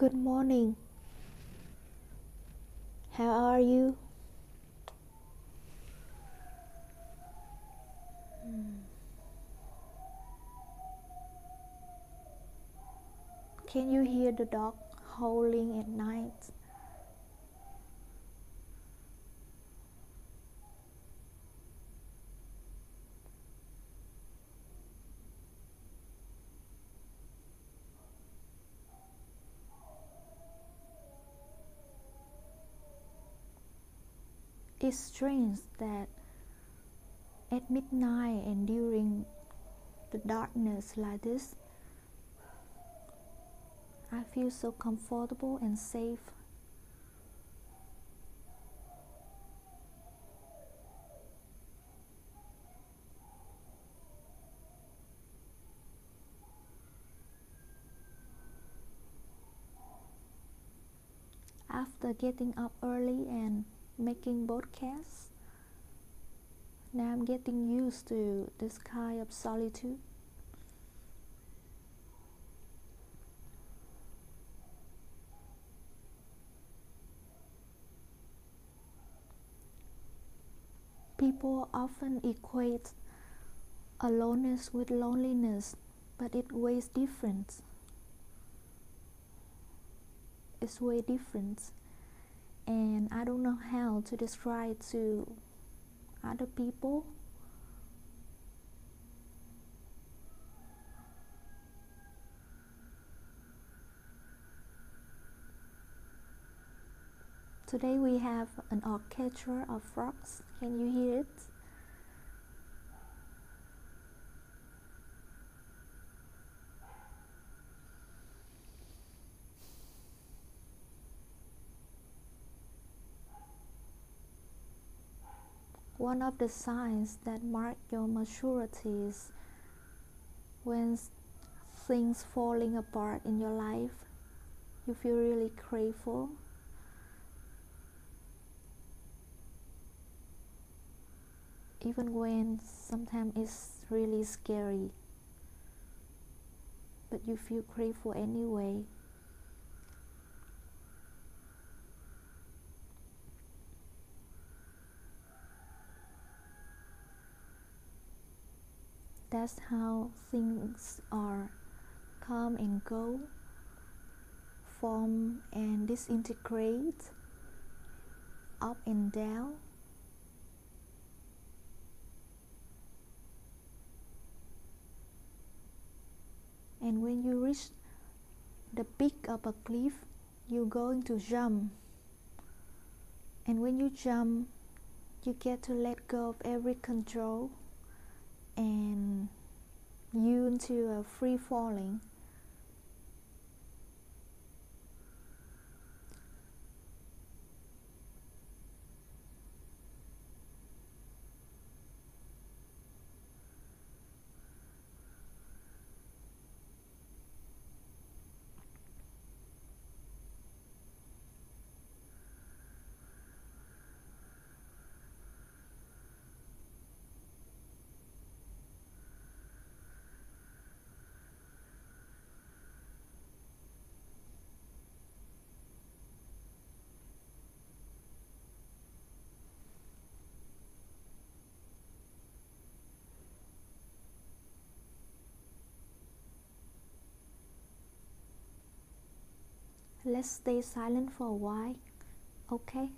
Good morning. How are you? Hmm. Can you hear the dog howling at night? It's strange that at midnight and during the darkness like this, I feel so comfortable and safe. After getting up early and making broadcasts, now I'm getting used to this kind of solitude. People often equate aloneness with loneliness, but it weighs different. It's way different, and I don't know how to describe to other people. Today we have an orchestra of frogs. Can you hear it? One of the signs that mark your maturity is when things falling apart in your life, you feel really grateful. Even when sometimes it's really scary, but you feel grateful anyway. That's how things are come and go, form and disintegrate, up and down. And when you reach the peak of a cliff, you're going to jump. And when you jump, you get to let go of every control and you into a free falling let's stay silent for a while okay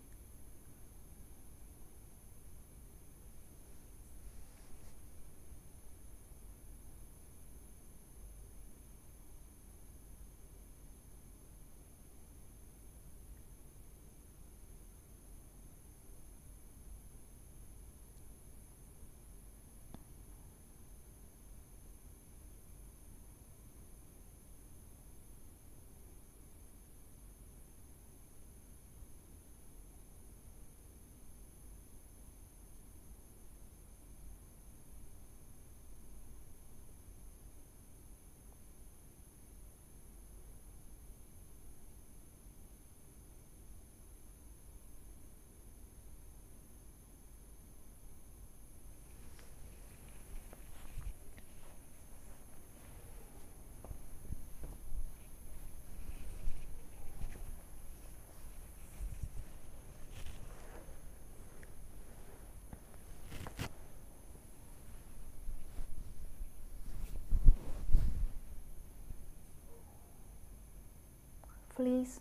please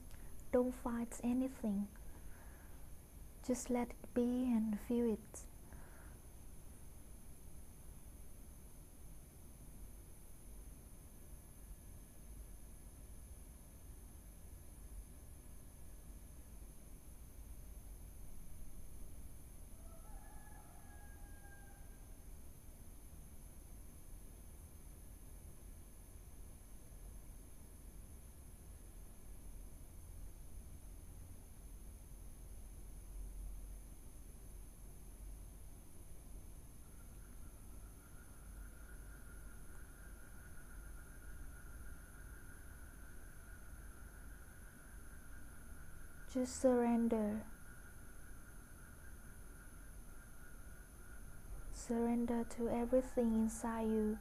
don't fight anything. Just let it be and feel it. Just surrender. Surrender to everything inside you.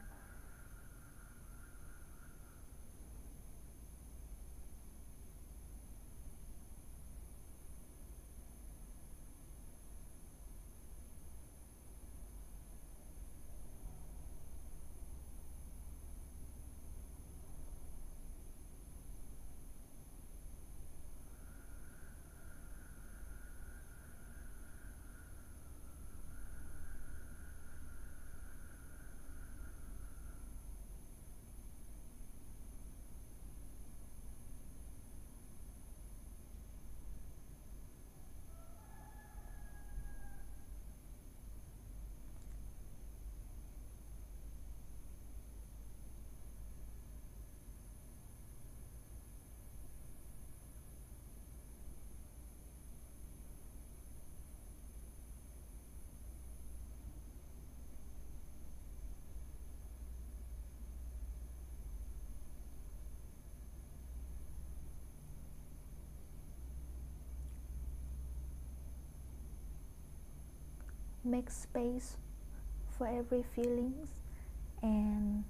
Make space for every feelings and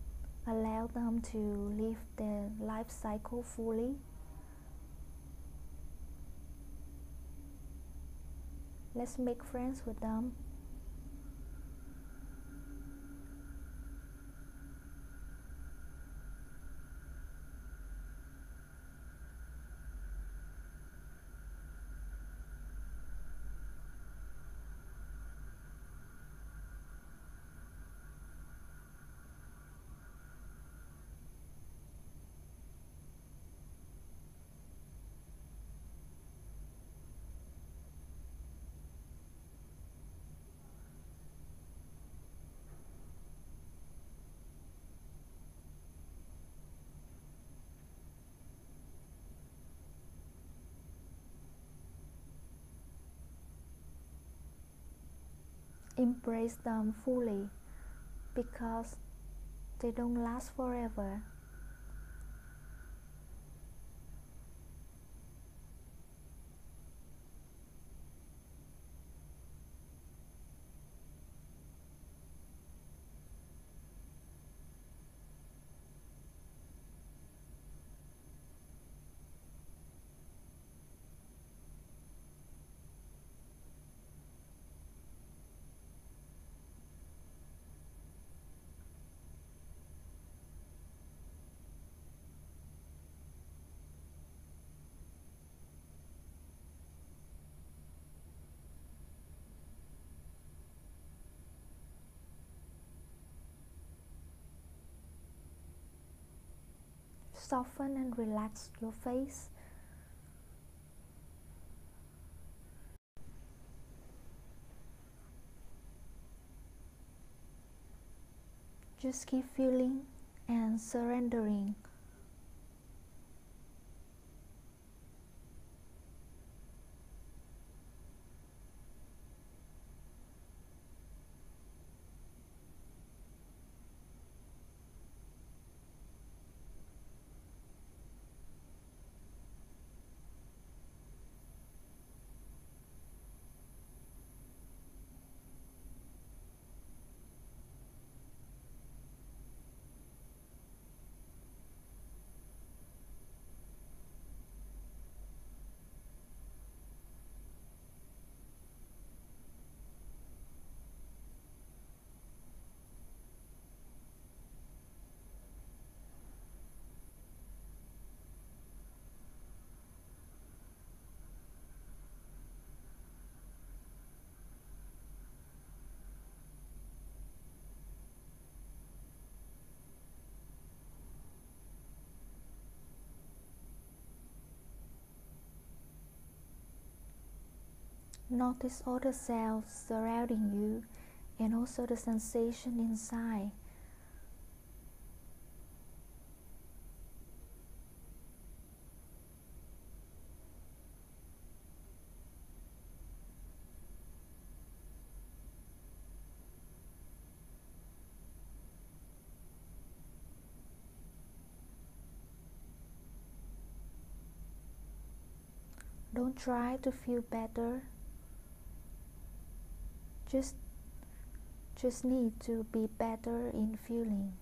allow them to live their life cycle fully. Let's make friends with them embrace them fully because they don't last forever. Soften and relax your face. Just keep feeling and surrendering. Notice all the cells surrounding you and also the sensation inside. Don't try to feel better. Just just need to be better in feeling.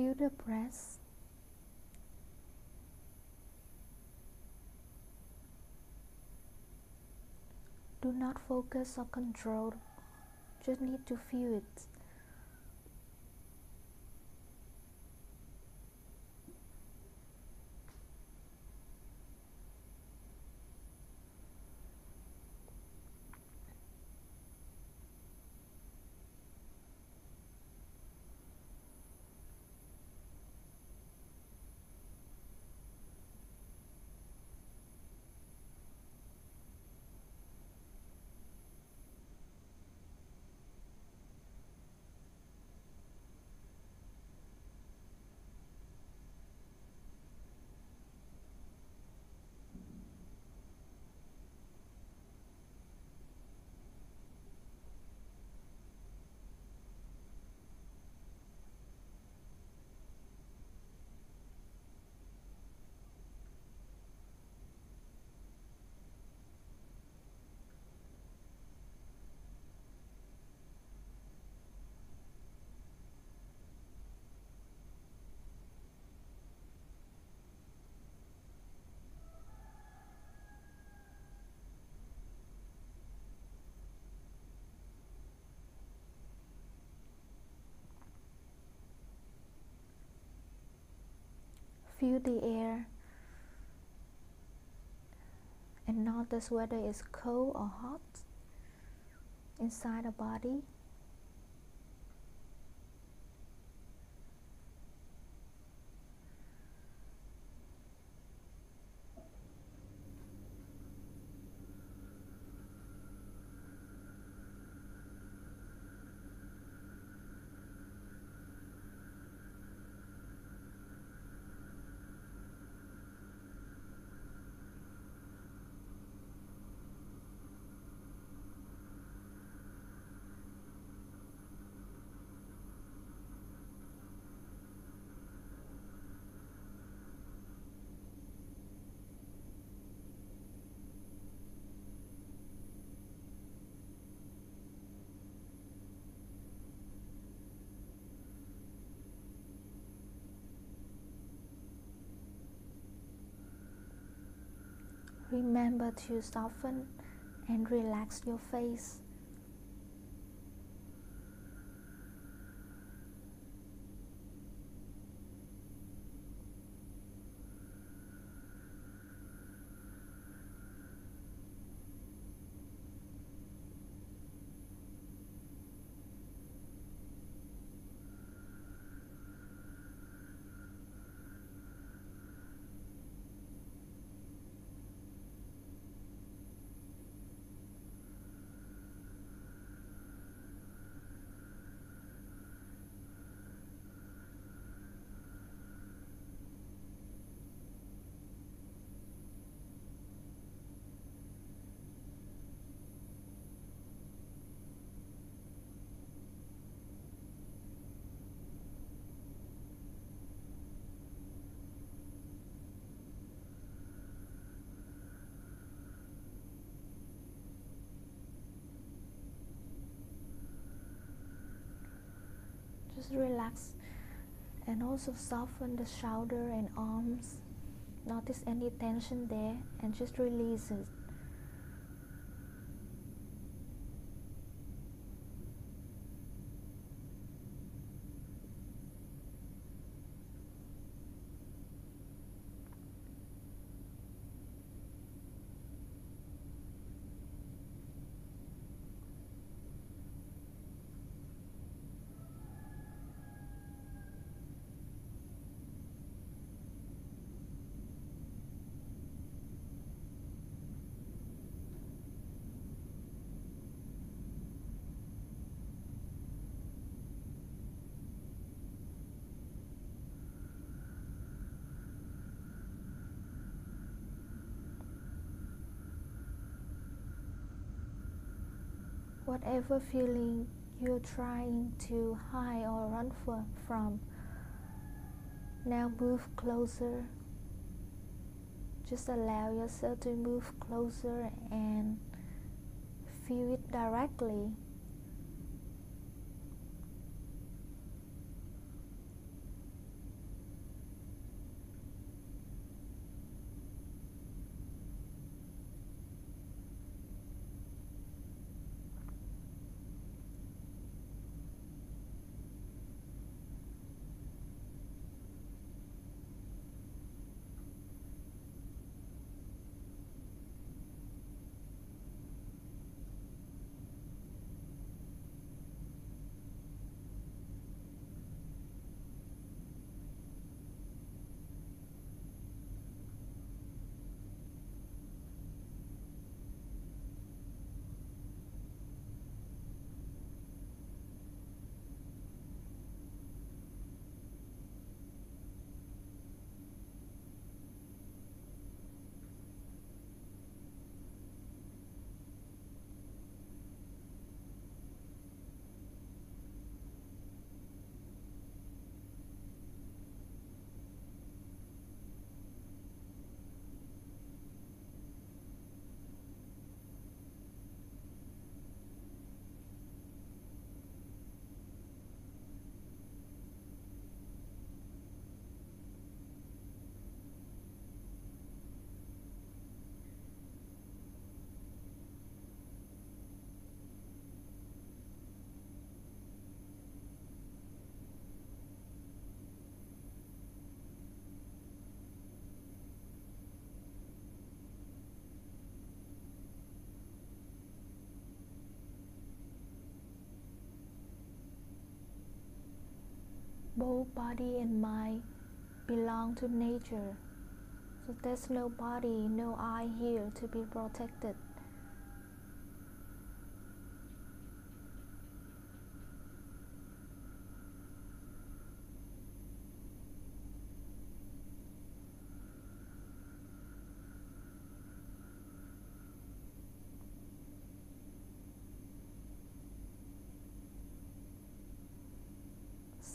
Feel the breath. Do not focus or control, just need to feel it. Feel the air and notice whether it's cold or hot inside the body. Remember to soften and relax your face. Just relax and also soften the shoulder and arms. Notice any tension there and just release it whatever feeling you're trying to hide or run from. Now move closer. Just allow yourself to move closer and feel it directly. Both body and mind belong to nature. So there's no body, no I here to be protected.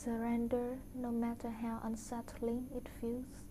Surrender no matter how unsettling it feels.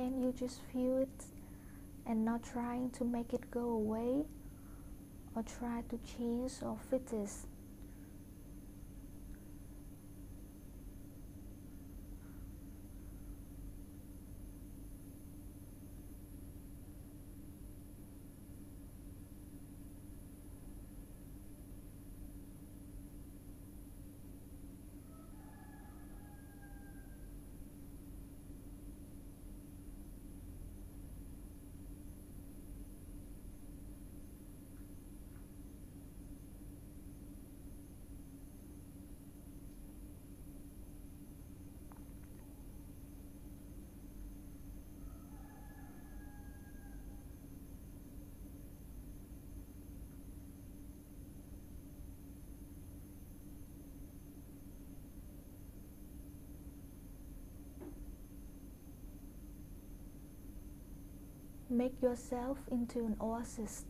Can you just feel it and not trying to make it go away or try to change or fit it Make yourself into an oasis.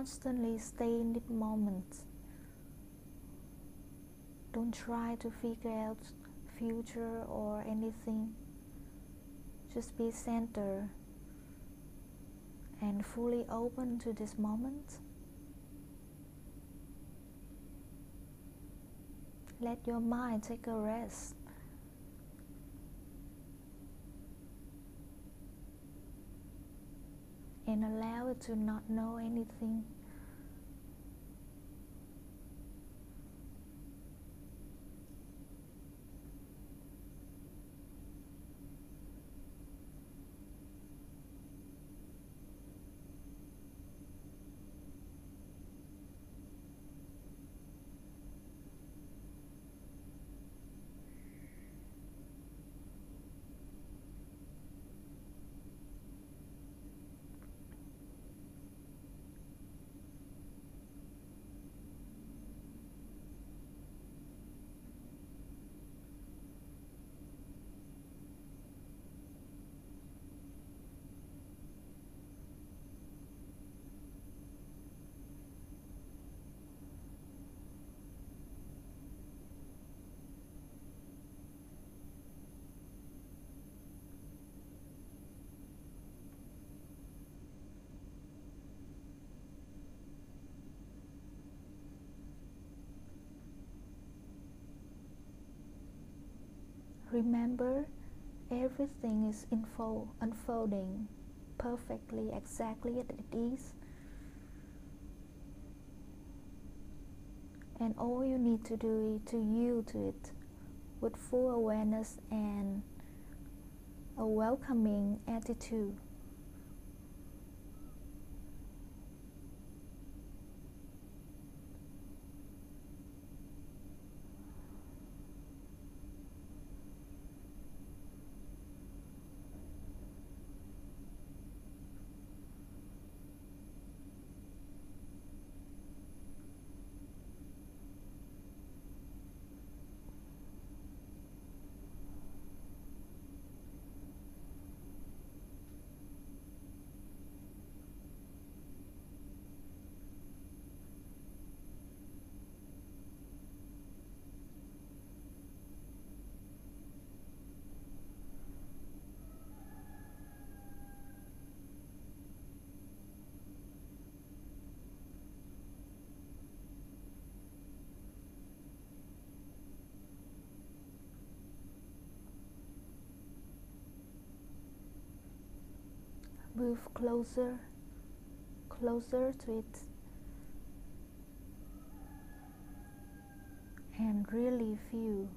Constantly stay in the moment. Don't try to figure out future or anything. Just be centered and fully open to this moment. Let your mind take a rest and allow it to not know anything. Remember, everything is unfolding perfectly exactly as it is. And all you need to do is to yield to it with full awareness and a welcoming attitude. Move closer, closer to it, and really feel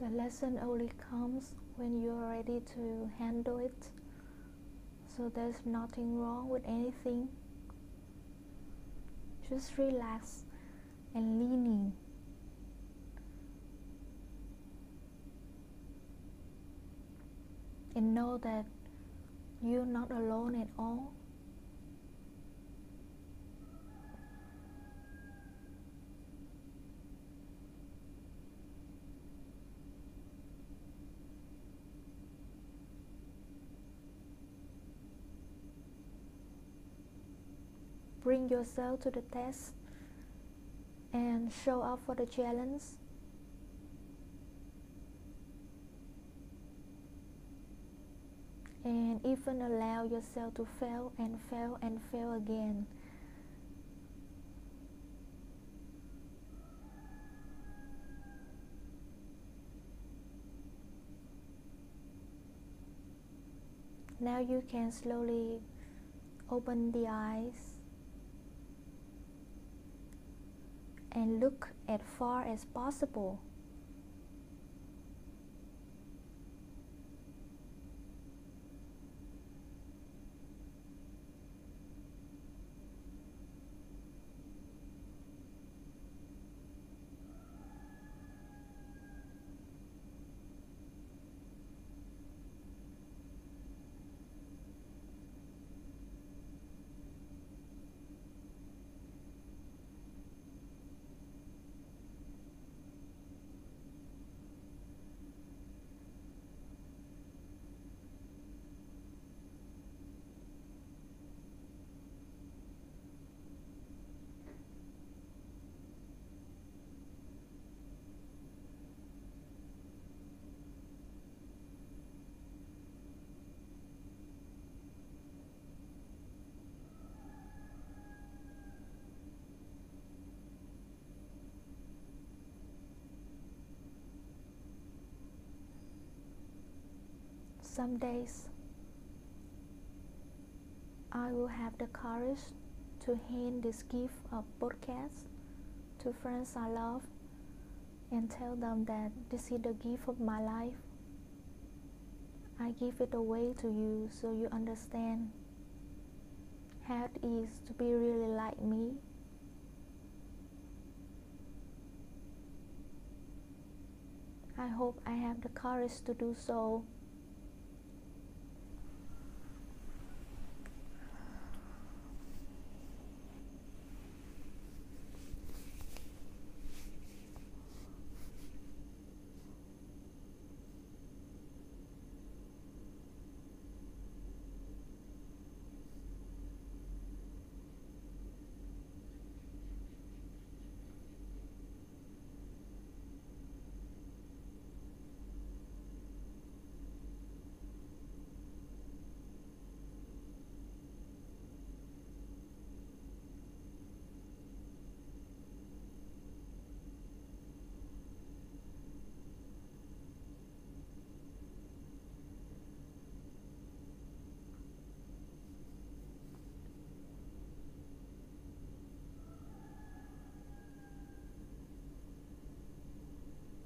The lesson only comes when you are ready to handle it. So there's nothing wrong with anything. Just relax and leaning. And know that you're not alone at all. Yourself to the test and show up for the challenge? And even allow yourself to fail and fail and fail again. Now you can slowly open the eyes and look as far as possible. Some days I will have the courage to hand this gift of podcast to friends I love and tell them that this is the gift of my life. I give it away to you so you understand how it is to be really like me. I hope I have the courage to do so.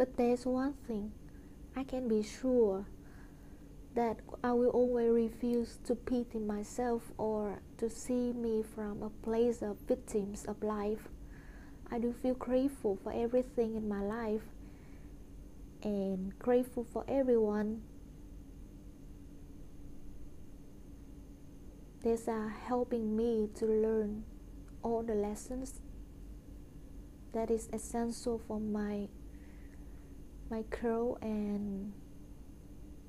But there's one thing I can be sure that I will always refuse to pity myself or to see me from a place of victims of life. I do feel grateful for everything in my life and grateful for everyone that are helping me to learn all the lessons that is essential for my my curl and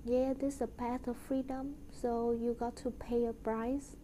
yeah this is a path of freedom. So you got to pay a price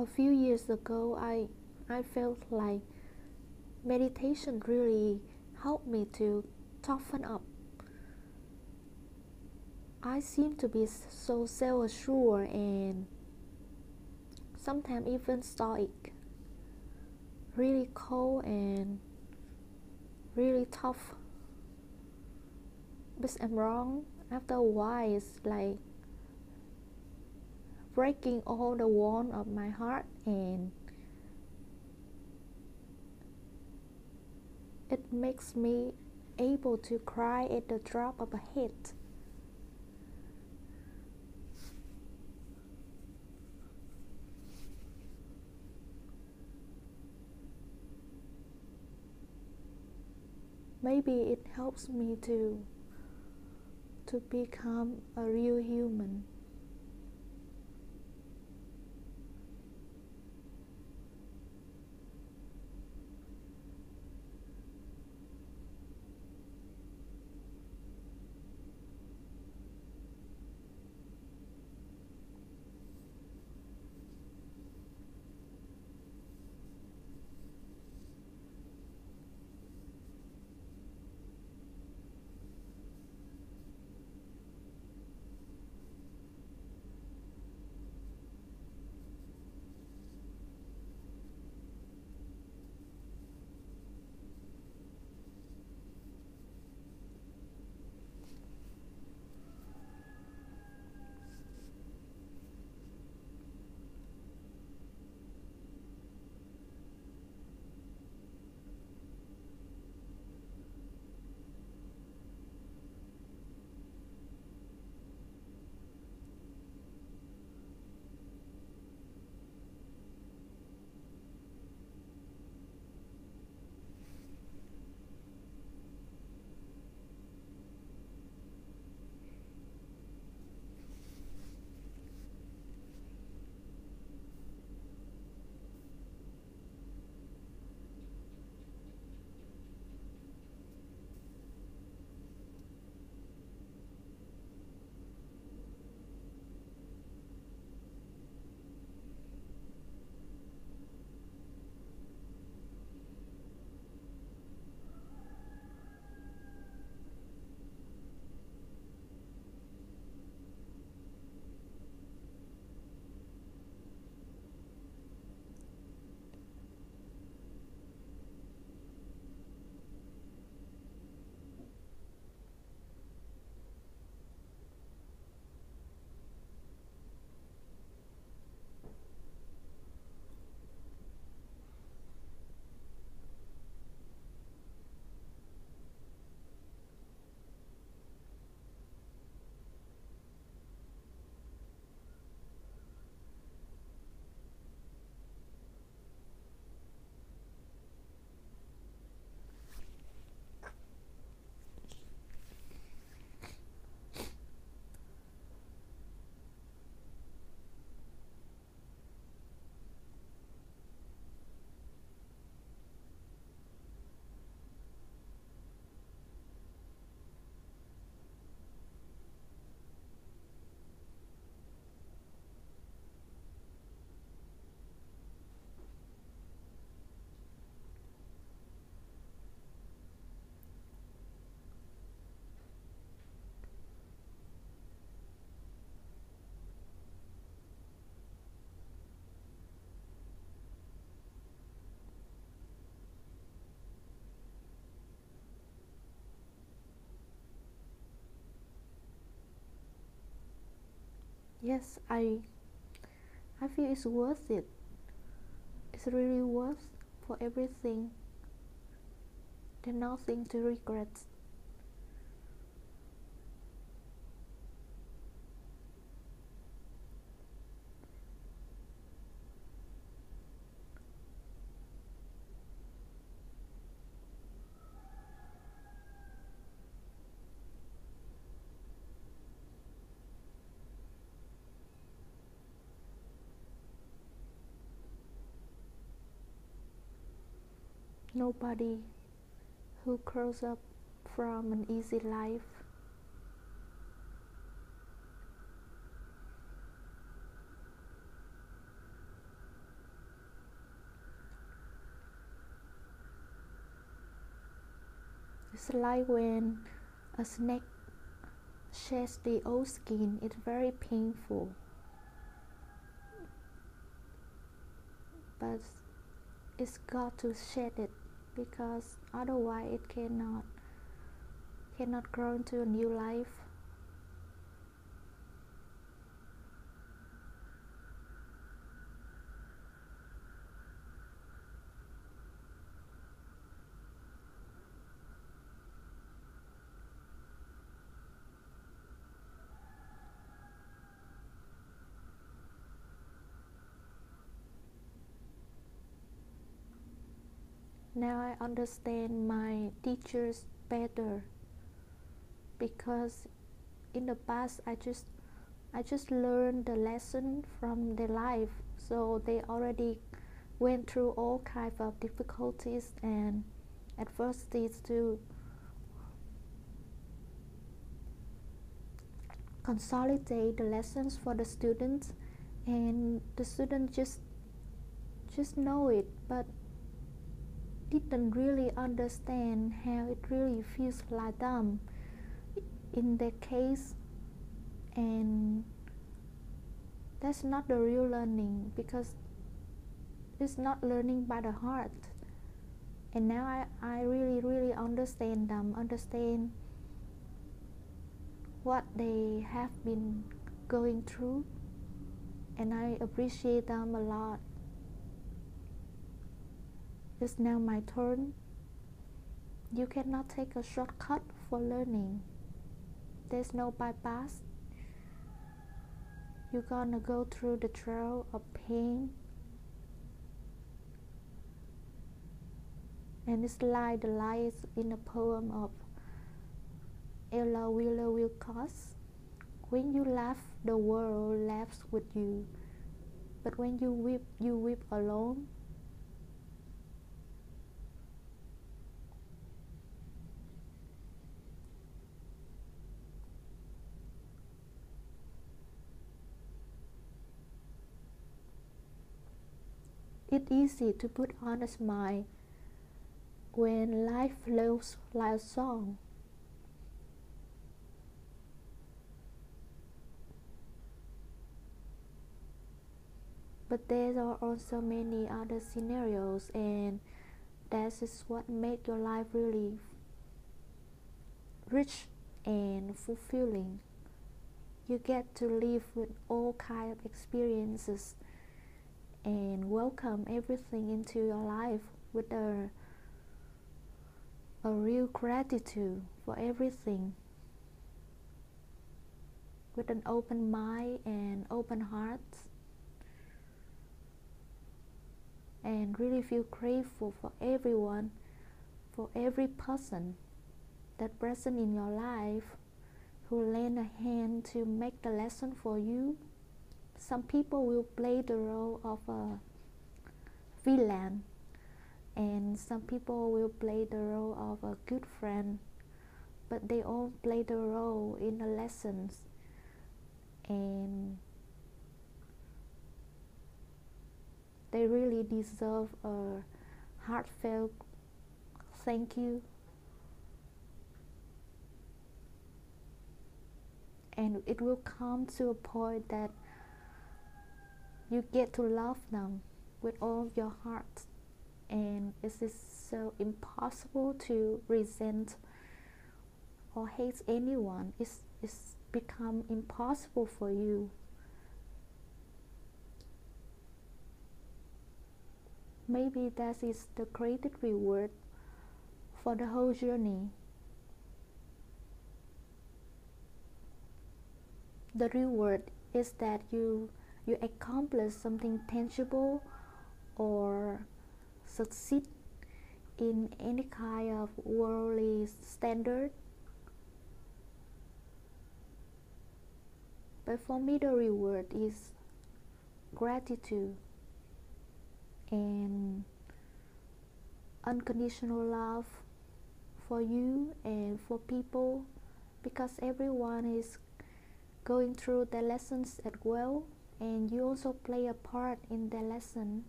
a few years ago I I felt like meditation really helped me to toughen up. I seem to be so self assured and sometimes even stoic, really cold and really tough. But I'm wrong. After a while, it's like breaking all the walls of my heart and it makes me able to cry at the drop of a hat. Maybe it helps me to to become a real human. Yes i i feel it's worth it. It's really worth for everything. There's nothing to regret nobody who grows up from an easy life It's like when a snake sheds the old skin, it's very painful. But it's got to shed it because otherwise it cannot cannot grow into a new life now I understand my teachers better because in the past I just I just learned the lesson from their life. So they already went through all kinds of difficulties and adversities to consolidate the lessons for the students. And the students just just know it but didn't really understand how it really feels like them in their case and that's not the real learning because it's not learning by the heart. And now I, I really really understand them understand what they have been going through and I appreciate them a lot it's now my turn. You cannot take a shortcut for learning. There's no bypass. You're gonna go through the trail of pain. And it's like the lines in a poem of Ella Wheeler Wilcox. When you laugh, the world laughs with you. But when you weep, you weep alone. It's easy to put on a smile when life flows like a song. But there are also many other scenarios, and that is what makes your life really rich and fulfilling. You get to live with all kinds of experiences and welcome everything into your life with a a real gratitude for everything. With an open mind and open heart. And really feel grateful for everyone for every person that present in your life who lend a hand to make the lesson for you some people will play the role of a villain and some people will play the role of a good friend but they all play the role in the lessons. And they really deserve a heartfelt thank you. And it will come to a point that you get to love them with all your heart. And it is so impossible to resent or hate anyone. It's, it's become impossible for you. Maybe that is the greatest reward for the whole journey. The reward is that you you accomplish something tangible or succeed in any kind of worldly standard. But for me, the reward is gratitude and unconditional love for you and for people because everyone is going through their lessons as well and you also play a part in their lesson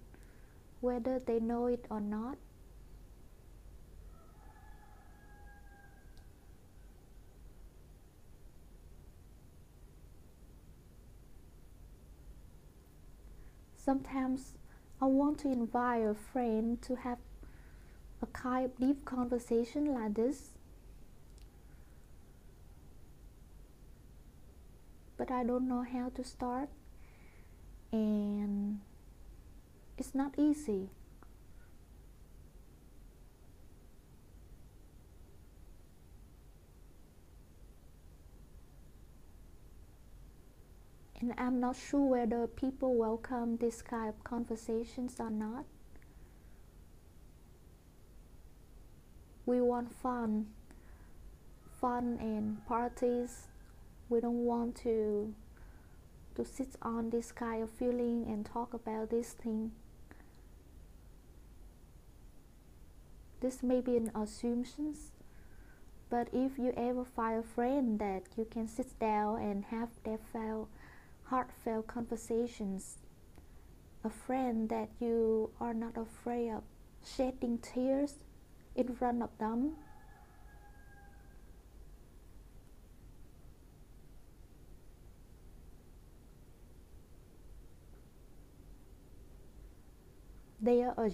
whether they know it or not sometimes I want to invite a friend to have a kind of deep conversation like this. But I don't know how to start, and it's not easy. and I'm not sure whether people welcome this kind of conversations or not. We want fun, fun and parties. We don't want to to sit on this kind of feeling and talk about this thing. This may be an assumption, but if you ever find a friend that you can sit down and have that felt heartfelt conversations, a friend that you are not afraid of shedding tears in front of them. They are a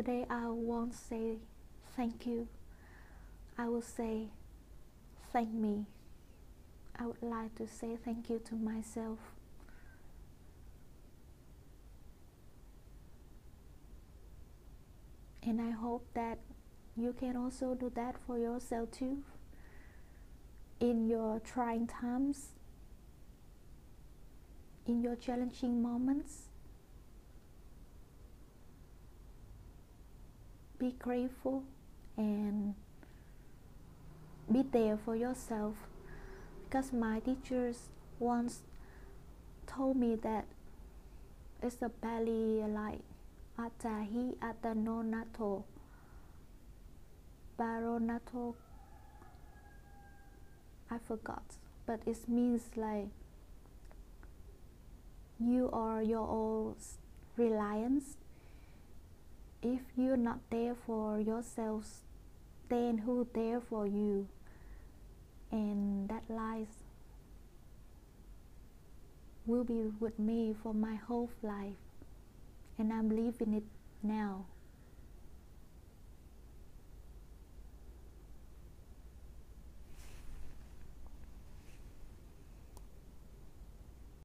Today I won't say thank you. I will say thank me. I would like to say thank you to myself. And I hope that you can also do that for yourself too in your trying times, in your challenging moments. Be grateful and be there for yourself. Because my teachers once told me that it's a Bali like atahi atanonato baronato. I forgot but it means like you are your own reliance if you're not there for yourselves then who there for you? And that lies will be with me for my whole life. And i'm living it now